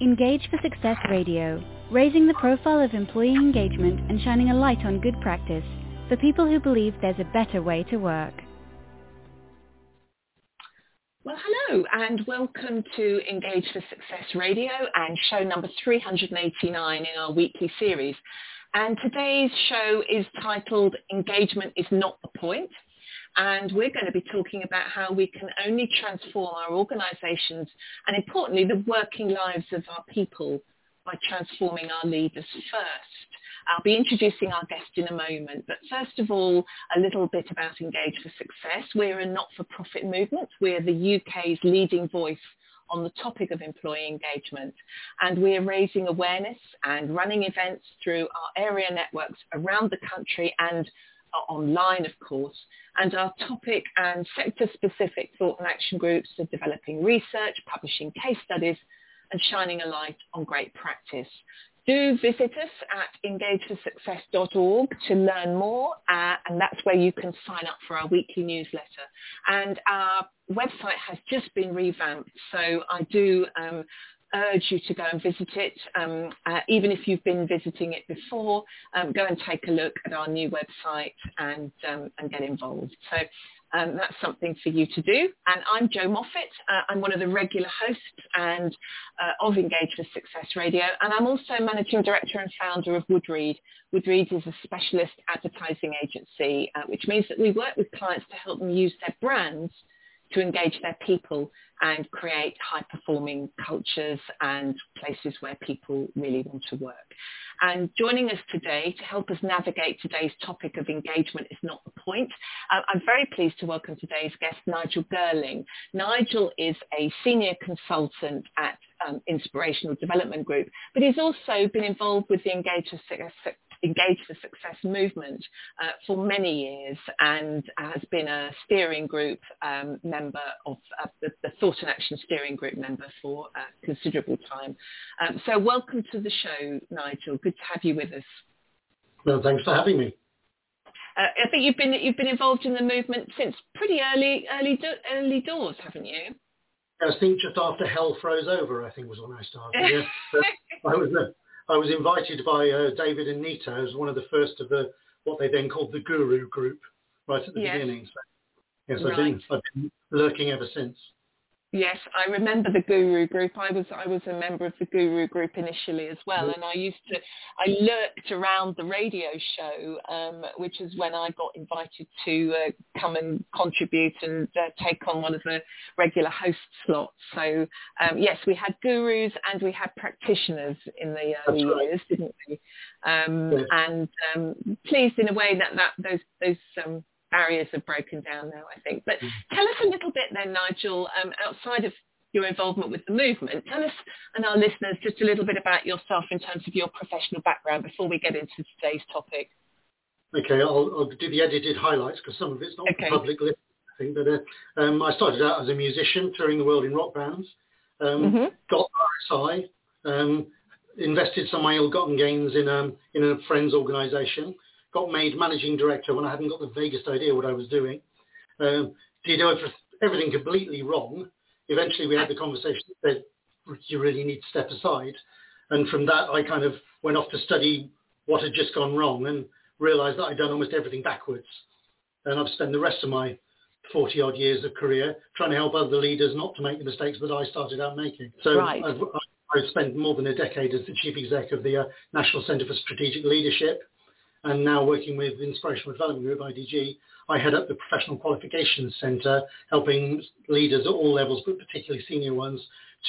Engage for Success Radio, raising the profile of employee engagement and shining a light on good practice for people who believe there's a better way to work. Well, hello and welcome to Engage for Success Radio and show number 389 in our weekly series. And today's show is titled Engagement is Not the Point and we're going to be talking about how we can only transform our organisations and importantly the working lives of our people by transforming our leaders first. I'll be introducing our guest in a moment, but first of all, a little bit about Engage for Success. We're a not-for-profit movement. We're the UK's leading voice on the topic of employee engagement. And we're raising awareness and running events through our area networks around the country and online, of course, and our topic and sector-specific thought and action groups are developing research, publishing case studies, and shining a light on great practice. Do visit us at engageforsuccess.org to learn more, uh, and that's where you can sign up for our weekly newsletter. And our website has just been revamped, so I do um, urge you to go and visit it. Um, uh, even if you've been visiting it before, um, go and take a look at our new website and, um, and get involved. So um, that's something for you to do. And I'm Jo Moffat. Uh, I'm one of the regular hosts and uh, of Engage for Success Radio. And I'm also managing director and founder of Woodreed. Woodreed is a specialist advertising agency, uh, which means that we work with clients to help them use their brands to engage their people and create high-performing cultures and places where people really want to work. And joining us today to help us navigate today's topic of engagement is not the point. Uh, I'm very pleased to welcome today's guest, Nigel Girling. Nigel is a senior consultant at um, Inspirational Development Group, but he's also been involved with the Engage Engage for Success movement uh, for many years and has been a steering group um, member of uh, the, the, Thought and Action steering group member for a considerable time. Um, so welcome to the show, Nigel. Good to have you with us. Well, thanks for having me. Uh, I think you've been you've been involved in the movement since pretty early early do, early doors, haven't you? I think just after hell froze over, I think was when I started. Yeah. I was uh, I was invited by uh, David and Nita as one of the first of the what they then called the Guru Group right at the yes. beginning. So, yes, right. I've, been, I've been lurking ever since. Yes, I remember the Guru group. I was I was a member of the Guru group initially as well, and I used to I lurked around the radio show, um, which is when I got invited to uh, come and contribute and uh, take on one of the regular host slots. So um, yes, we had gurus and we had practitioners in the early right. years, didn't we? Um, yes. And um, pleased in a way that that those those um, barriers have broken down now, I think. But mm. tell us a little bit then, Nigel, um, outside of your involvement with the movement. Tell us and our listeners just a little bit about yourself in terms of your professional background before we get into today's topic. Okay, I'll, I'll do the edited highlights because some of it's not okay. public list, I think. But uh, um, I started out as a musician touring the world in rock bands. Um, mm-hmm. Got RSI. Um, invested some of my ill-gotten gains in, um, in a friend's organisation got made managing director when I hadn't got the vaguest idea what I was doing. Um, did everything completely wrong. Eventually we had the conversation that you really need to step aside. And from that, I kind of went off to study what had just gone wrong and realized that I'd done almost everything backwards. And I've spent the rest of my 40 odd years of career trying to help other leaders not to make the mistakes that I started out making. So right. I've, I've spent more than a decade as the chief exec of the uh, National Centre for Strategic Leadership and now working with Inspirational Development Group, IDG, I head up the Professional Qualifications Centre, helping leaders at all levels, but particularly senior ones,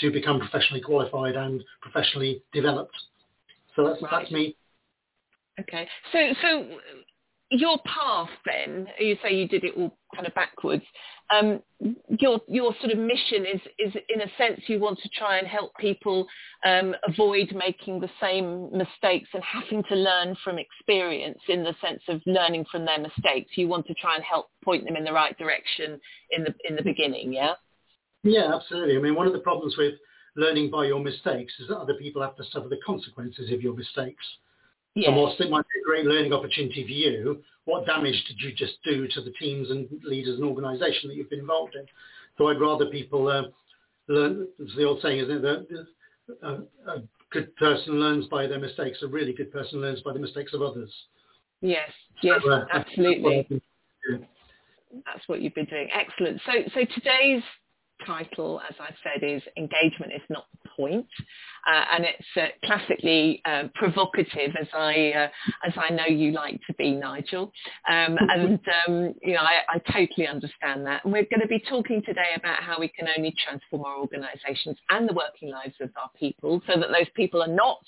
to become professionally qualified and professionally developed. So that's, right. that's me. Okay. So, so your path then, you say you did it all kind of backwards. Um, your your sort of mission is is in a sense you want to try and help people um, avoid making the same mistakes and having to learn from experience in the sense of learning from their mistakes. You want to try and help point them in the right direction in the in the beginning. Yeah. Yeah, absolutely. I mean, one of the problems with learning by your mistakes is that other people have to suffer the consequences of your mistakes. Yeah. And whilst it might be a great learning opportunity for you, what damage did you just do to the teams and leaders and organisation that you've been involved in? So I'd rather people uh, learn, it's the old saying is, that a, a good person learns by their mistakes. A really good person learns by the mistakes of others. Yes, yes, so, uh, absolutely. That's what you've been doing. Excellent. So, so today's title, as I said, is engagement is not point, uh, and it's uh, classically uh, provocative, as I uh, as I know you like to be, Nigel. Um, and um, you know, I, I, totally understand that. And we're going to be talking today about how we can only transform our organisations and the working lives of our people, so that those people are not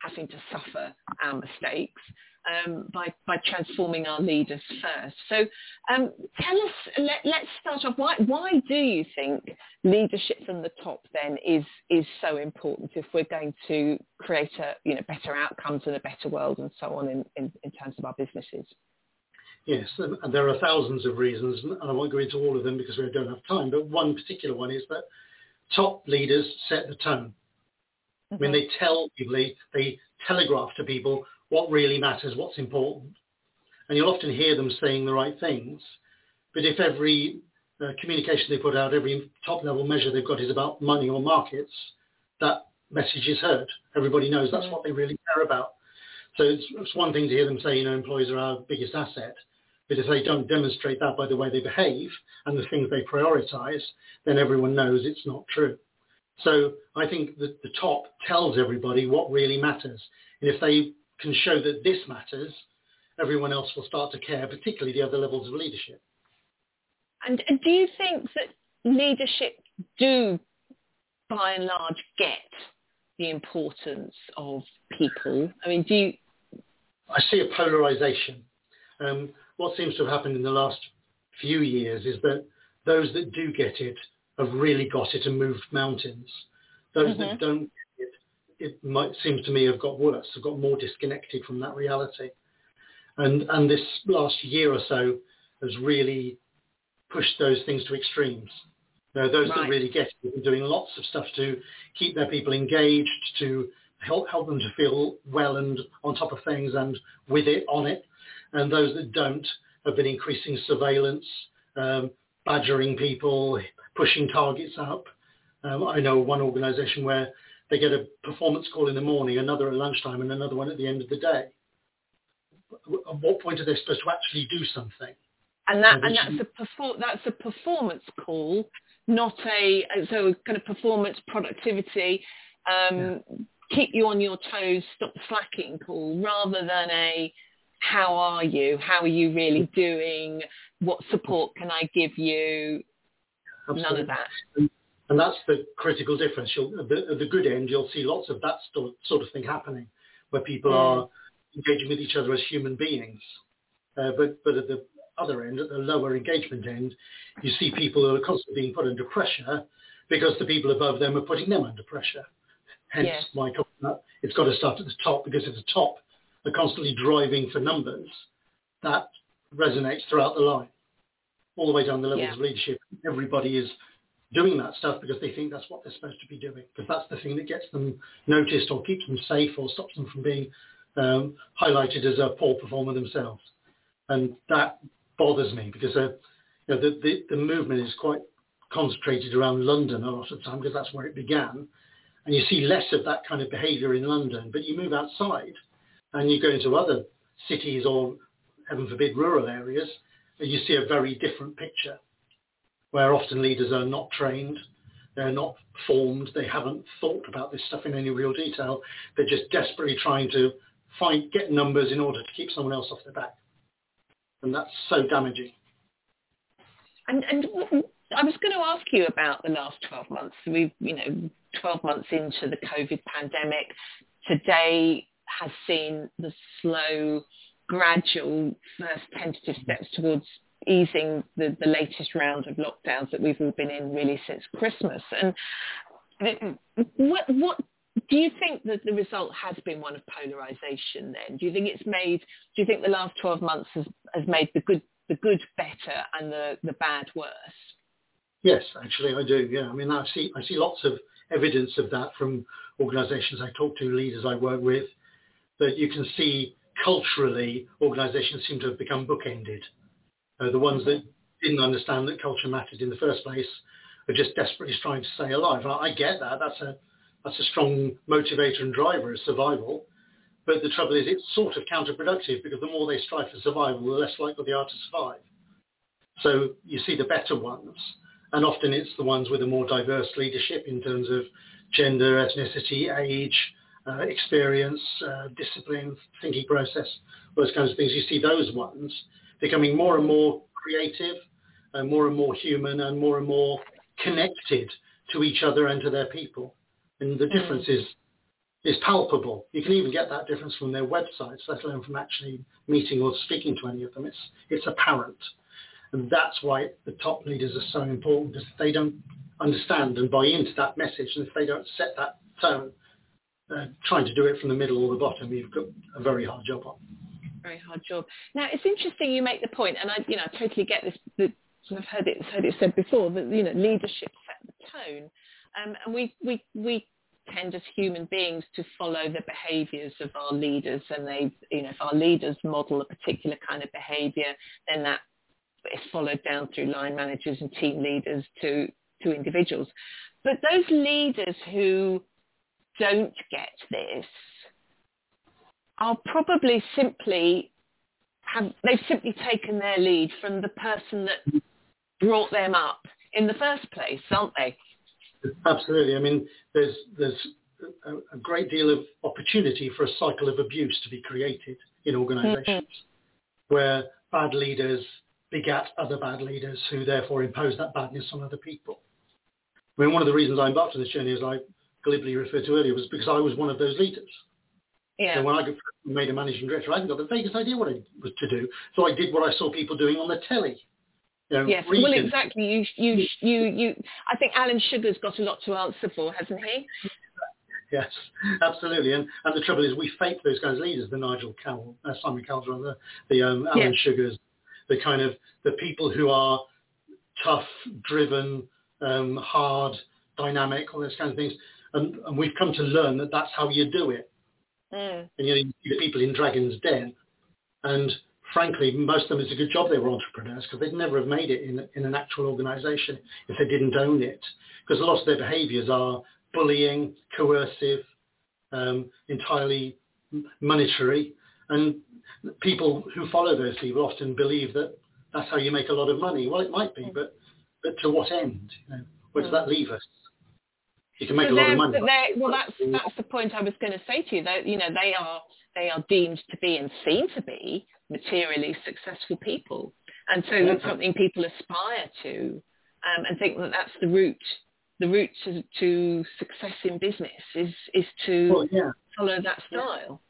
having to suffer our mistakes um, by, by transforming our leaders first. So um, tell us, let, us start off, why, why do you think leadership from the top then is, is so important if we're going to create a, you know, better outcomes and a better world and so on in, in, in terms of our businesses? Yes, and there are thousands of reasons, and I won't go into all of them because we don't have time, but one particular one is that top leaders set the tone. Mm-hmm. When they tell people, they, they telegraph to people what really matters, what's important. And you'll often hear them saying the right things. But if every uh, communication they put out, every top level measure they've got is about money or markets, that message is heard. Everybody knows that's what they really care about. So it's, it's one thing to hear them say, you know, employees are our biggest asset. But if they don't demonstrate that by the way they behave and the things they prioritize, then everyone knows it's not true. So I think that the top tells everybody what really matters. And if they can show that this matters, everyone else will start to care, particularly the other levels of leadership. And, and do you think that leadership do, by and large, get the importance of people? I mean, do you... I see a polarization. Um, what seems to have happened in the last few years is that those that do get it have really got it and moved mountains. Those mm-hmm. that don't it might seem to me have got worse, have got more disconnected from that reality. And, and this last year or so has really pushed those things to extremes. You know, those right. that really get it are doing lots of stuff to keep their people engaged, to help, help them to feel well and on top of things and with it, on it. And those that don't have been increasing surveillance, um, badgering people, pushing targets up. Um, I know one organisation where they get a performance call in the morning, another at lunchtime, and another one at the end of the day. At what point are they supposed to actually do something? And that and that's a perfor- that's a performance call, not a so kind of performance productivity. Um, yeah. Keep you on your toes, stop slacking call, rather than a how are you? How are you really doing? What support can I give you? Absolutely. None of that. And that's the critical difference. You'll, at, the, at the good end, you'll see lots of that sort of thing happening, where people mm. are engaging with each other as human beings. Uh, but, but at the other end, at the lower engagement end, you see people who are constantly being put under pressure because the people above them are putting them under pressure. Hence yes. my comment, it's got to start at the top because at the top, they're constantly driving for numbers. That resonates throughout the line, all the way down the levels yeah. of leadership. Everybody is doing that stuff because they think that's what they're supposed to be doing, because that's the thing that gets them noticed or keeps them safe or stops them from being um, highlighted as a poor performer themselves. And that bothers me because uh, you know, the, the, the movement is quite concentrated around London a lot of the time because that's where it began. And you see less of that kind of behaviour in London, but you move outside and you go into other cities or, heaven forbid, rural areas, and you see a very different picture where often leaders are not trained, they're not formed, they haven't thought about this stuff in any real detail. They're just desperately trying to find get numbers in order to keep someone else off their back, and that's so damaging. And and I was going to ask you about the last 12 months. We've you know 12 months into the COVID pandemic. Today has seen the slow, gradual first tentative steps towards easing the, the latest round of lockdowns that we've all been in really since Christmas. And uh, what, what do you think that the result has been one of polarization then? Do you think it's made, do you think the last 12 months has, has made the good, the good better and the, the bad worse? Yes, actually I do. Yeah. I mean, I see, I see lots of evidence of that from organizations I talk to, leaders I work with, that you can see culturally organizations seem to have become bookended. The ones that didn't understand that culture mattered in the first place are just desperately trying to stay alive. I, I get that. That's a that's a strong motivator and driver of survival. But the trouble is it's sort of counterproductive because the more they strive for survival, the less likely they are to survive. So you see the better ones, and often it's the ones with a more diverse leadership in terms of gender, ethnicity, age, uh, experience, uh, discipline, thinking process, those kinds of things. You see those ones becoming more and more creative, and more and more human, and more and more connected to each other and to their people. And the mm. difference is is palpable. You can even get that difference from their websites, let alone from actually meeting or speaking to any of them. It's it's apparent. And that's why the top leaders are so important because if they don't understand and buy into that message and if they don't set that tone, uh, trying to do it from the middle or the bottom, you've got a very hard job on. Very hard job. Now it's interesting you make the point, and I, you know, I totally get this. The, I've heard it heard it said before that you know leadership set the tone, um, and we we we tend as human beings to follow the behaviours of our leaders, and they you know if our leaders model a particular kind of behaviour, then that is followed down through line managers and team leaders to to individuals. But those leaders who don't get this are probably simply have they've simply taken their lead from the person that brought them up in the first place, aren't they? Absolutely. I mean, there's there's a, a great deal of opportunity for a cycle of abuse to be created in organisations mm-hmm. where bad leaders begat other bad leaders who therefore impose that badness on other people. I mean, one of the reasons I embarked on this journey, as I glibly referred to earlier, was because I was one of those leaders. Yeah. So when I made a managing director, I hadn't got the vaguest idea what I was to do. So I did what I saw people doing on the telly. You know, yes, well, exactly. You, you, you, you. I think Alan Sugar's got a lot to answer for, hasn't he? Yes, absolutely. And and the trouble is, we fake those kinds of leaders. The Nigel Cowell, uh, Simon Cowell, rather, the um, Alan Sugars, the kind of the people who are tough, driven, um, hard, dynamic, all those kinds of things. And, and we've come to learn that that's how you do it. Mm. And you know, you see the people in Dragon's Den, and frankly, most of them, it's a good job they were entrepreneurs because they'd never have made it in, in an actual organization if they didn't own it. Because a lot of their behaviors are bullying, coercive, um, entirely monetary. And people who follow those people often believe that that's how you make a lot of money. Well, it might be, but, but to what end? You know, where does that leave us? You can make so a lot of money. Well, that's that's the point I was going to say to you. That you know they are they are deemed to be and seen to be materially successful people, and so that's something people aspire to, um, and think that that's the route the route to, to success in business is is to well, yeah. follow that style.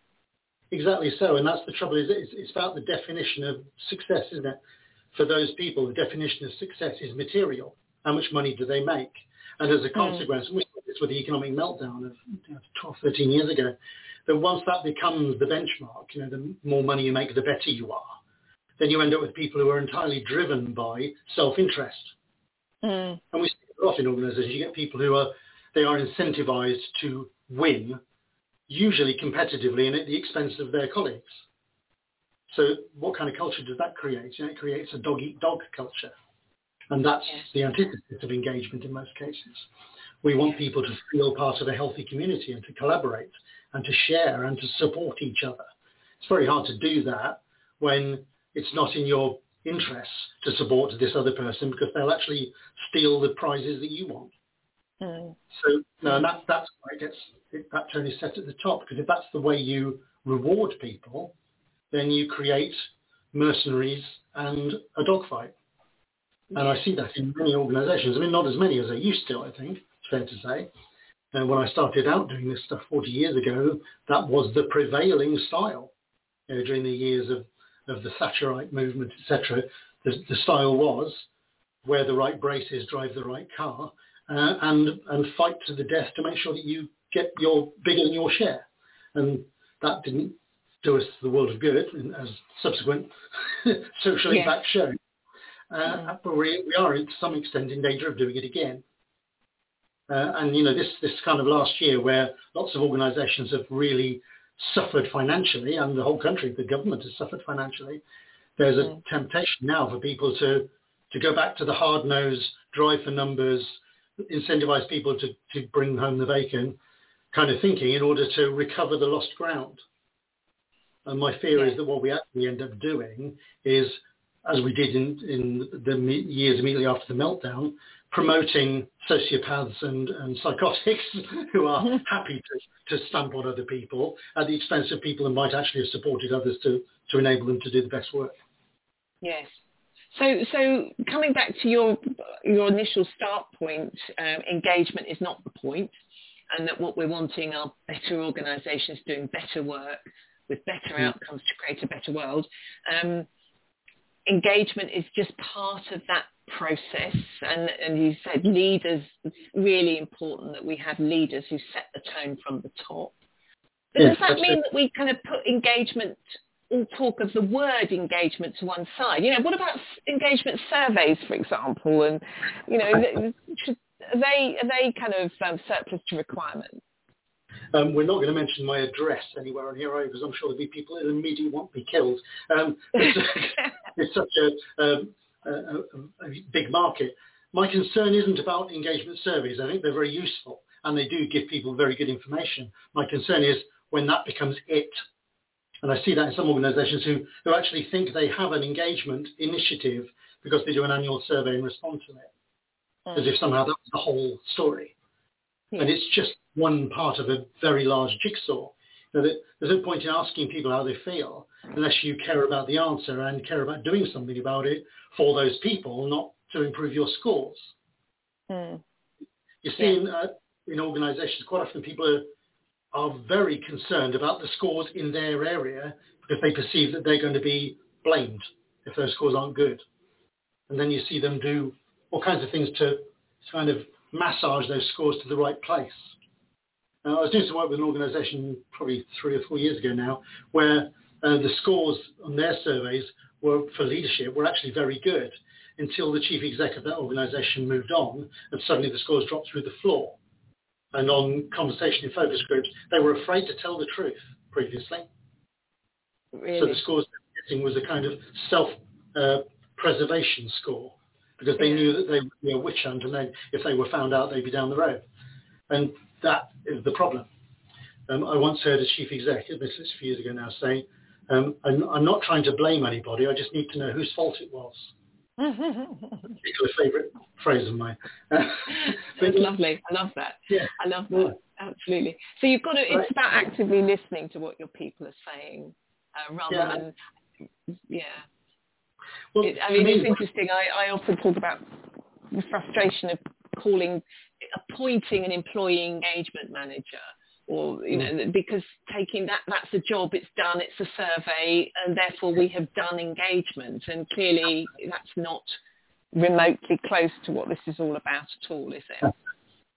Exactly so, and that's the trouble. Is it's, it's about the definition of success, isn't it? For those people, the definition of success is material. How much money do they make? And as a mm. consequence, mm. we saw this with the economic meltdown of you know, 12, 13 years ago, that once that becomes the benchmark, you know, the more money you make, the better you are, then you end up with people who are entirely driven by self-interest. Mm. And we see a lot in organizations. You get people who are, they are incentivized to win, usually competitively and at the expense of their colleagues. So what kind of culture does that create? You know, it creates a dog-eat-dog culture. And that's yes. the antithesis of engagement in most cases. We want people to feel part of a healthy community and to collaborate and to share and to support each other. It's very hard to do that when it's not in your interests to support this other person because they'll actually steal the prizes that you want. Mm. So no, that, that's why it gets, it, that tone is set at the top because if that's the way you reward people, then you create mercenaries and a dogfight. And I see that in many organizations. I mean, not as many as I used to, I think, it's fair to say. And when I started out doing this stuff 40 years ago, that was the prevailing style. You know, during the years of, of the Thatcherite movement, etc., the, the style was wear the right braces, drive the right car, uh, and and fight to the death to make sure that you get your bigger than your share. And that didn't do us the world of good, as subsequent social yeah. impact showed. Uh, but we, we are to some extent in danger of doing it again. Uh, and you know this this kind of last year where lots of organisations have really suffered financially, and the whole country, the government has suffered financially. There's a mm. temptation now for people to to go back to the hard nose, drive for numbers, incentivize people to, to bring home the bacon, kind of thinking in order to recover the lost ground. And my fear yeah. is that what we actually end up doing is, as we did in, in the years immediately after the meltdown, promoting sociopaths and, and psychotics who are happy to, to stamp on other people at the expense of people who might actually have supported others to, to enable them to do the best work. Yes. So, so coming back to your your initial start point, um, engagement is not the point, and that what we're wanting are better organisations doing better work with better mm. outcomes to create a better world. Um, engagement is just part of that process, and, and you said leaders. It's really important that we have leaders who set the tone from the top. But does that mean that we kind of put engagement all talk of the word engagement to one side. You know, what about engagement surveys, for example? And you know, should, are they are they kind of um, surplus to requirement? Um, we're not going to mention my address anywhere on here because I'm sure there'll be people who immediately want me killed. Um, it's, it's, such a, um, a, a, a big market. My concern isn't about engagement surveys. I think they're very useful and they do give people very good information. My concern is when that becomes it and I see that in some organisations who, who actually think they have an engagement initiative because they do an annual survey and respond to it, mm. as if somehow that's the whole story. And it's just one part of a very large jigsaw. there's no point in asking people how they feel unless you care about the answer and care about doing something about it for those people, not to improve your scores. Mm. You see yeah. in, uh, in organisations, quite often people are are very concerned about the scores in their area because they perceive that they're going to be blamed if those scores aren't good. And then you see them do all kinds of things to kind of massage those scores to the right place. Now, I was doing some work with an organisation probably three or four years ago now where uh, the scores on their surveys were for leadership were actually very good until the chief exec of that organisation moved on and suddenly the scores dropped through the floor and on conversation in focus groups, they were afraid to tell the truth previously. Really? So the scores they were getting was a kind of self-preservation uh, score because they yeah. knew that they would be a witch hunt and then if they were found out, they'd be down the road. And that is the problem. Um, I once heard a chief executive, this is a few years ago now, say, um, I'm, I'm not trying to blame anybody, I just need to know whose fault it was particular favourite phrase of mine. That's lovely. I love that. Yeah. I love that. Yeah. Absolutely. So you've got to, it's about actively listening to what your people are saying uh, rather yeah. than, yeah. Well, it, I mean, me, it's interesting. I, I often talk about the frustration of calling, appointing an employee engagement manager or you know mm. because taking that that's a job it's done it's a survey and therefore we have done engagement. And clearly that's not remotely close to what this is all about at all is it?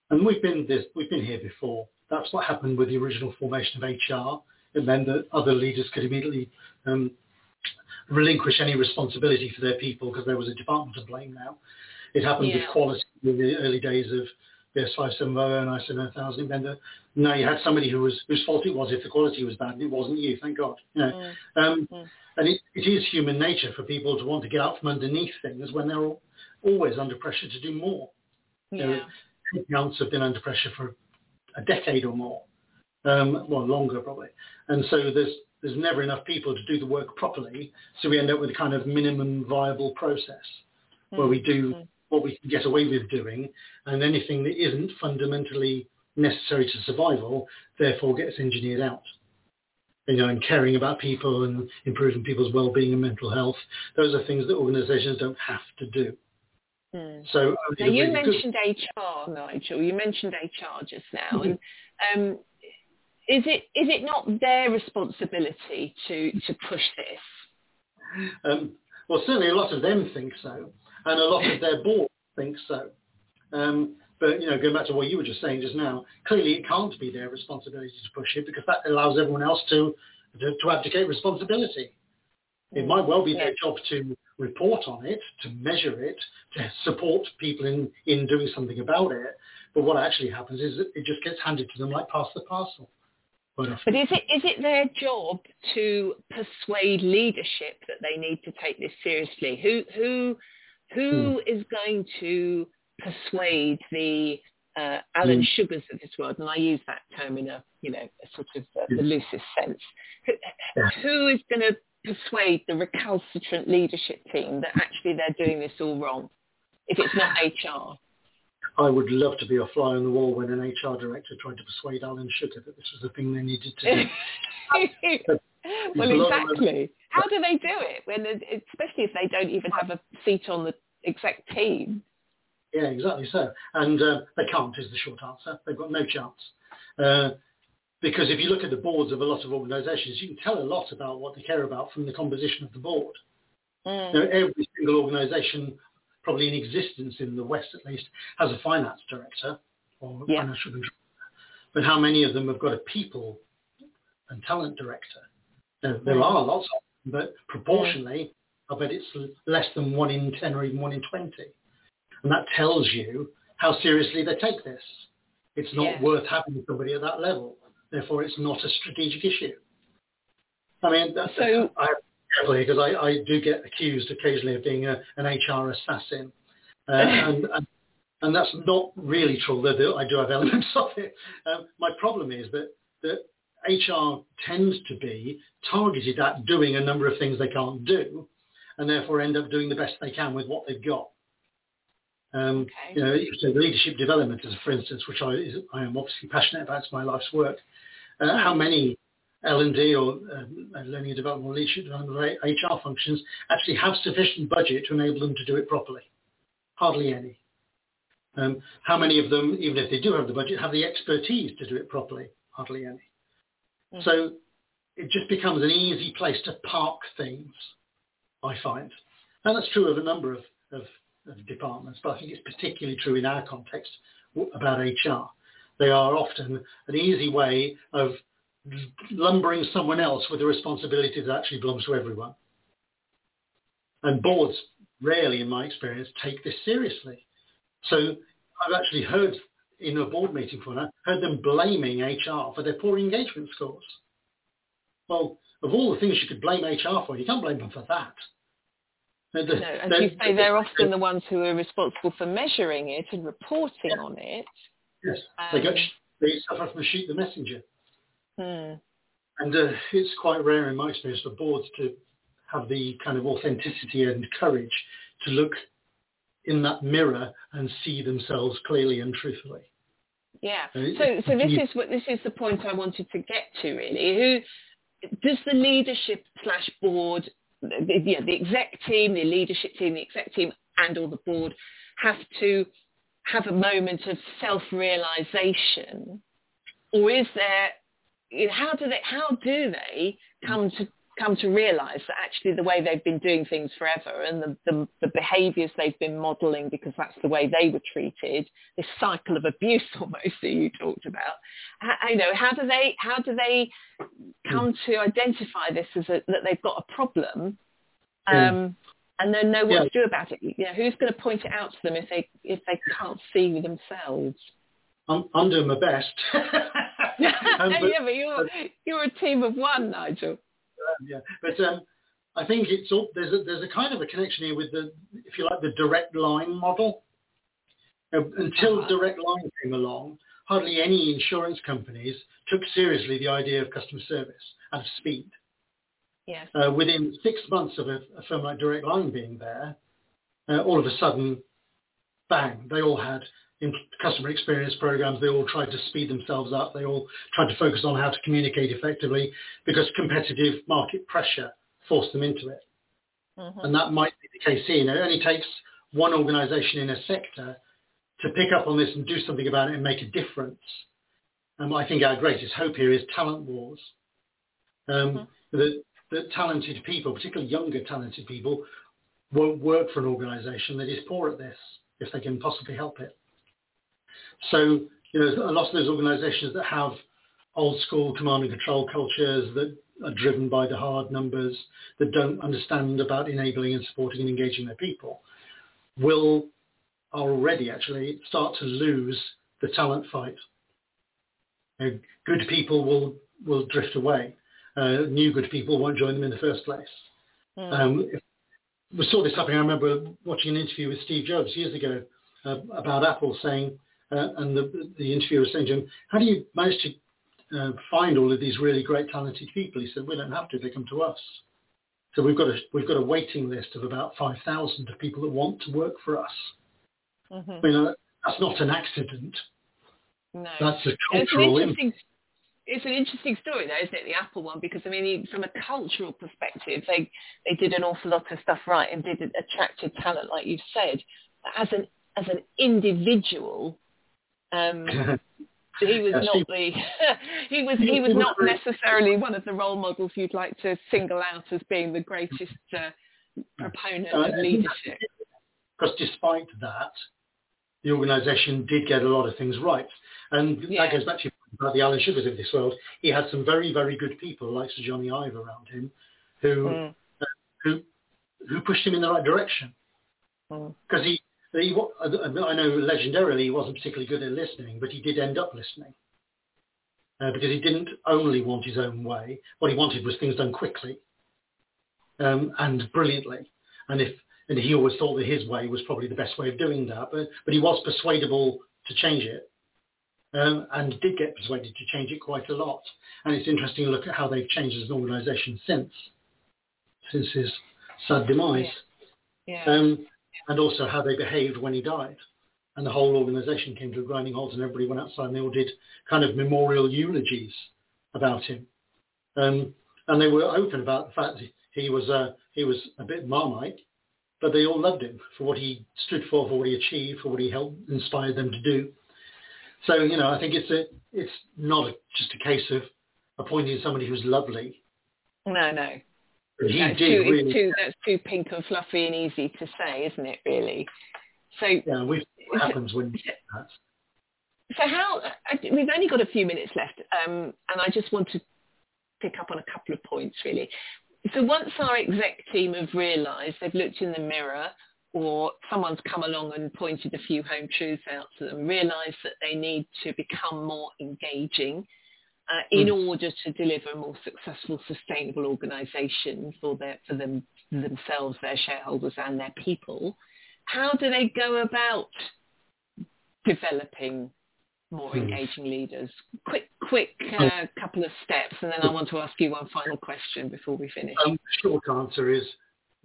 And we've been this we've been here before. That's what happened with the original formation of hr it meant that other leaders could immediately um, relinquish any responsibility for their people because there was a department to blame now it happened yeah. with quality in the early days of BS 570 and ISO 9000. It now you had somebody who was whose fault it was if the quality was bad. It wasn't you, thank God. You know, mm. Um, mm. And it, it is human nature for people to want to get out from underneath things when they're always under pressure to do more. Yeah. You know, have been under pressure for a decade or more, um, well, longer probably. And so there's there's never enough people to do the work properly, so we end up with a kind of minimum viable process mm. where we do mm what we can get away with doing, and anything that isn't fundamentally necessary to survival, therefore gets engineered out. You know, and caring about people and improving people's well-being and mental health, those are things that organisations don't have to do. Hmm. So now you mentioned. HR, Nigel. You mentioned HR just now, and um, is it is it not their responsibility to to push this? Um, well, certainly a lot of them think so and a lot of their board think so. Um, but you know, going back to what you were just saying just now, clearly it can't be their responsibility to push it because that allows everyone else to to, to abdicate responsibility. It might well be their job to report on it, to measure it, to support people in, in doing something about it. But what actually happens is it just gets handed to them like pass the parcel. But is it is it their job to persuade leadership that they need to take this seriously? Who who who hmm. is going to persuade the uh, Alan mm. Sugars of this world, and I use that term in a, you know, a sort of uh, the loosest sense. Who, yeah. who is going to persuade the recalcitrant leadership team that actually they're doing this all wrong if it's not HR? I would love to be a fly on the wall when an HR director tried to persuade Alan Sugar that this was the thing they needed to do. well, exactly. How do they do it when, especially if they don't even have a seat on the exec team? Yeah, exactly so. And uh, they can't is the short answer. They've got no chance. Uh, because if you look at the boards of a lot of organisations, you can tell a lot about what they care about from the composition of the board. Mm. You know, every single organisation, probably in existence in the West at least, has a finance director or yeah. financial controller. But how many of them have got a people and talent director? There are lots of them, but proportionally. I bet it's less than one in 10 or even one in 20. And that tells you how seriously they take this. It's not yeah. worth having somebody at that level. Therefore, it's not a strategic issue. I mean, that's, so, I carefully because I, I do get accused occasionally of being a, an HR assassin, uh, and, and, and that's not really true. Though I do have elements of it. Um, my problem is that that HR tends to be targeted at doing a number of things they can't do, and therefore end up doing the best they can with what they've got. Um, okay. You know, so leadership development, as for instance, which I, is, I am obviously passionate about, it's my life's work. Uh, mm. How many L&D or uh, learning and development or leadership development HR functions actually have sufficient budget to enable them to do it properly? Hardly any. Um, how many of them, even if they do have the budget, have the expertise to do it properly? Hardly any. Mm. So it just becomes an easy place to park things, I find. And that's true of a number of, of of departments, but I think it's particularly true in our context about HR. They are often an easy way of lumbering someone else with a responsibility that actually belongs to everyone. And boards rarely, in my experience, take this seriously. So I've actually heard in a board meeting for now, heard them blaming HR for their poor engagement scores. Well, of all the things you could blame HR for, you can't blame them for that. No, and you say they're often the ones who are responsible for measuring it and reporting yeah. on it. Yes, um, they, get, they suffer from the shoot the messenger. Hmm. And uh, it's quite rare in my experience for boards to have the kind of authenticity and courage to look in that mirror and see themselves clearly and truthfully. Yeah. Uh, so, so this is what this is the point I wanted to get to really. Who does the leadership slash board the, you know, the exec team, the leadership team, the exec team, and all the board have to have a moment of self-realization, or is there? How do they? How do they come to come to realize that actually the way they've been doing things forever and the, the, the behaviors they've been modeling because that's the way they were treated, this cycle of abuse almost that you talked about, how, you know, how do they, how do they come to identify this as a, that they've got a problem um, and then know what yeah. to do about it? You know, who's going to point it out to them if they, if they can't see themselves? I'm, I'm doing my best. um, but, yeah, but you're, you're a team of one, Nigel yeah. But um, I think it's all, there's a, there's a kind of a connection here with the, if you like, the direct line model. Uh, until uh-huh. Direct Line came along, hardly any insurance companies took seriously the idea of customer service and of speed. Yes. Uh, within six months of a, a, firm like Direct Line being there, uh, all of a sudden, bang, they all had in customer experience programs, they all tried to speed themselves up. They all tried to focus on how to communicate effectively because competitive market pressure forced them into it. Mm-hmm. And that might be the case here. It only takes one organization in a sector to pick up on this and do something about it and make a difference. And I think our greatest hope here is talent wars. Um, mm-hmm. that, that talented people, particularly younger talented people, won't work for an organization that is poor at this if they can possibly help it. So, you know, a lot of those organizations that have old school command and control cultures that are driven by the hard numbers, that don't understand about enabling and supporting and engaging their people, will already actually start to lose the talent fight. You know, good people will, will drift away. Uh, new good people won't join them in the first place. Mm. Um, we saw this happening. I remember watching an interview with Steve Jobs years ago uh, about Apple saying, uh, and the, the interviewer was saying to him, how do you manage to uh, find all of these really great talented people? He said, we don't have to, they come to us. So we've got a, we've got a waiting list of about 5,000 of people that want to work for us. Mm-hmm. I mean, uh, that's not an accident. No. That's a cultural it's an, it's an interesting story though, isn't it, the Apple one? Because I mean, from a cultural perspective, they they did an awful lot of stuff right and did attracted talent, like you've said. As an as an individual, um, he was not the he was he was not necessarily one of the role models you'd like to single out as being the greatest uh, proponent uh, of leadership. Because despite that, the organisation did get a lot of things right, and yeah. that goes back to about the Alan Sugars of this world. He had some very very good people like Sir Jony Ive around him, who mm. uh, who who pushed him in the right direction because mm. he he, I know legendarily he wasn't particularly good at listening, but he did end up listening. Uh, because he didn't only want his own way. What he wanted was things done quickly um, and brilliantly. And if and he always thought that his way was probably the best way of doing that. But but he was persuadable to change it, um, and did get persuaded to change it quite a lot. And it's interesting to look at how they've changed as an organisation since since his sad demise. Yeah. yeah. Um, and also how they behaved when he died. And the whole organisation came to a grinding halt, and everybody went outside and they all did kind of memorial eulogies about him. Um, and they were open about the fact he was uh, he was a bit marmite, but they all loved him for what he stood for, for what he achieved, for what he helped inspire them to do. So you know, I think it's a it's not a, just a case of appointing somebody who's lovely. No, no. He that's too, really. Too, that's too pink and fluffy and easy to say, isn't it? Really. So yeah, what happens when you get that. So how? We've only got a few minutes left, um, and I just want to pick up on a couple of points really. So once our exec team have realised they've looked in the mirror, or someone's come along and pointed a few home truths out to them, realised that they need to become more engaging uh, in mm. order to deliver a more successful, sustainable organisation for their for them themselves, their shareholders, and their people. How do they go about developing more mm. engaging leaders? Quick, quick uh, oh. couple of steps, and then I want to ask you one final question before we finish. Um, short answer is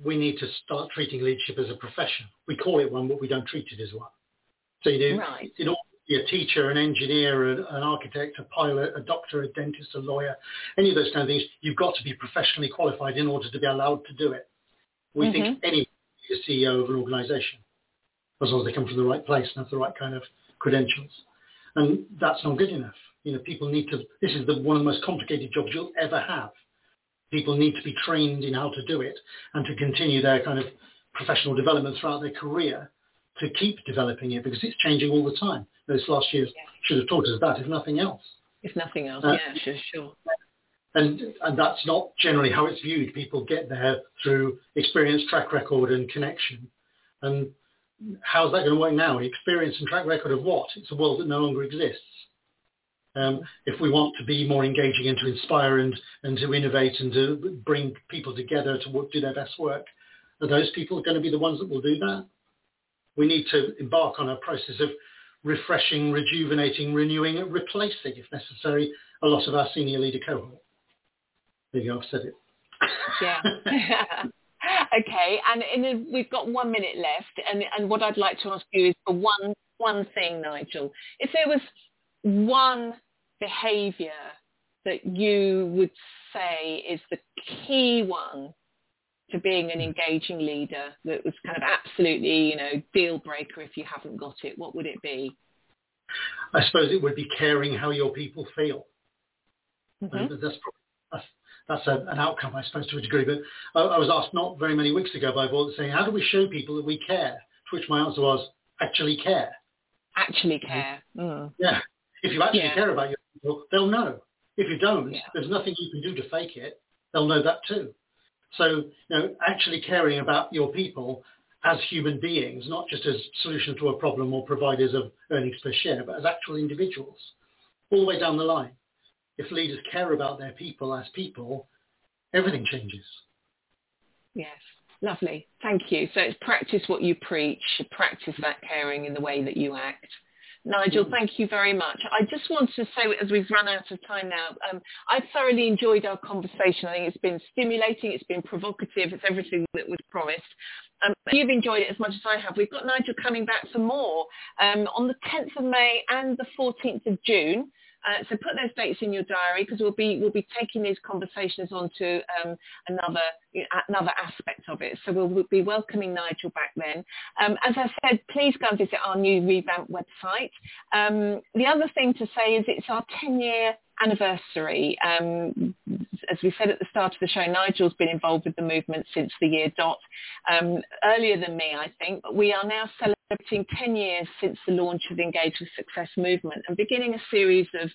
we need to start treating leadership as a profession. We call it one, but we don't treat it as one. So you do, right. in be a teacher, an engineer, an, an architect, a pilot, a doctor, a dentist, a lawyer, any of those kind of things, you've got to be professionally qualified in order to be allowed to do it. We mm-hmm. think any CEO of an organization, as long as they come from the right place and have the right kind of credentials. And that's not good enough. You know, people need to, this is the, one of the most complicated jobs you'll ever have. People need to be trained in how to do it and to continue their kind of professional development throughout their career to keep developing it because it's changing all the time those last years yeah. should have taught us that, if nothing else. If nothing else, uh, yeah, sure, sure. And and that's not generally how it's viewed. People get there through experience, track record, and connection. And how's that going to work now? Experience and track record of what? It's a world that no longer exists. Um, if we want to be more engaging and to inspire and, and to innovate and to bring people together to work, do their best work, are those people going to be the ones that will do that? We need to embark on a process of refreshing, rejuvenating, renewing, and replacing, if necessary, a lot of our senior leader cohort. There you go, I've said it. Yeah. okay, and we've got one minute left, and, and what I'd like to ask you is for one one thing, Nigel. If there was one behaviour that you would say is the key one to being an engaging leader that was kind of absolutely, you know, deal breaker if you haven't got it, what would it be? I suppose it would be caring how your people feel. Mm-hmm. That's, that's, that's a, an outcome, I suppose, to a degree. But I, I, was asked not very many weeks ago by a board saying, how do we show people that we care? To which my answer was, actually care. Actually care. Mm. Yeah. If you actually yeah. care about your people, they'll know. If you don't, yeah. there's nothing you can do to fake it. They'll know that too. So, you know, actually caring about your people as human beings, not just as solutions to a problem or providers of earnings per share, but as actual individuals, all the way down the line. If leaders care about their people as people, everything changes. Yes, lovely. Thank you. So it's practice what you preach, practice that caring in the way that you act. Nigel, thank you very much. I just want to say, as we've run out of time now, um, I've thoroughly enjoyed our conversation. I think it's been stimulating, it's been provocative, it's everything that was promised. Um, you've enjoyed it as much as I have. We've got Nigel coming back for more um, on the 10th of May and the 14th of June. Uh, so put those dates in your diary because we'll be we'll be taking these conversations on to um, another another aspect of it. So we'll, we'll be welcoming Nigel back then. Um, as I said, please go and visit our new revamped website. Um, the other thing to say is it's our 10 year anniversary. Um, as we said at the start of the show, Nigel's been involved with the movement since the year dot, um, earlier than me, I think. But we are now celebrating 10 years since the launch of the Engage with Success movement and beginning a series of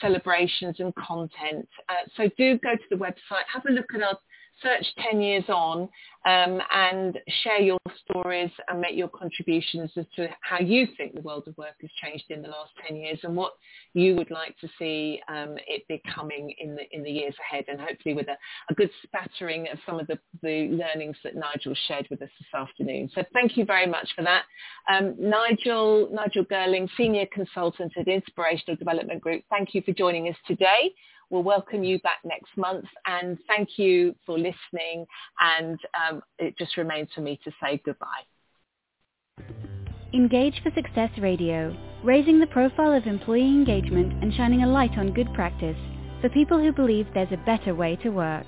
celebrations and content. Uh, so do go to the website, have a look at our search 10 years on um, and share your stories and make your contributions as to how you think the world of work has changed in the last 10 years and what you would like to see um, it becoming in the, in the years ahead and hopefully with a, a good spattering of some of the, the learnings that Nigel shared with us this afternoon. So thank you very much for that. Um, Nigel, Nigel Girling, Senior Consultant at Inspirational Development Group, thank you for joining us today. We'll welcome you back next month and thank you for listening and um, it just remains for me to say goodbye. Engage for Success Radio, raising the profile of employee engagement and shining a light on good practice for people who believe there's a better way to work.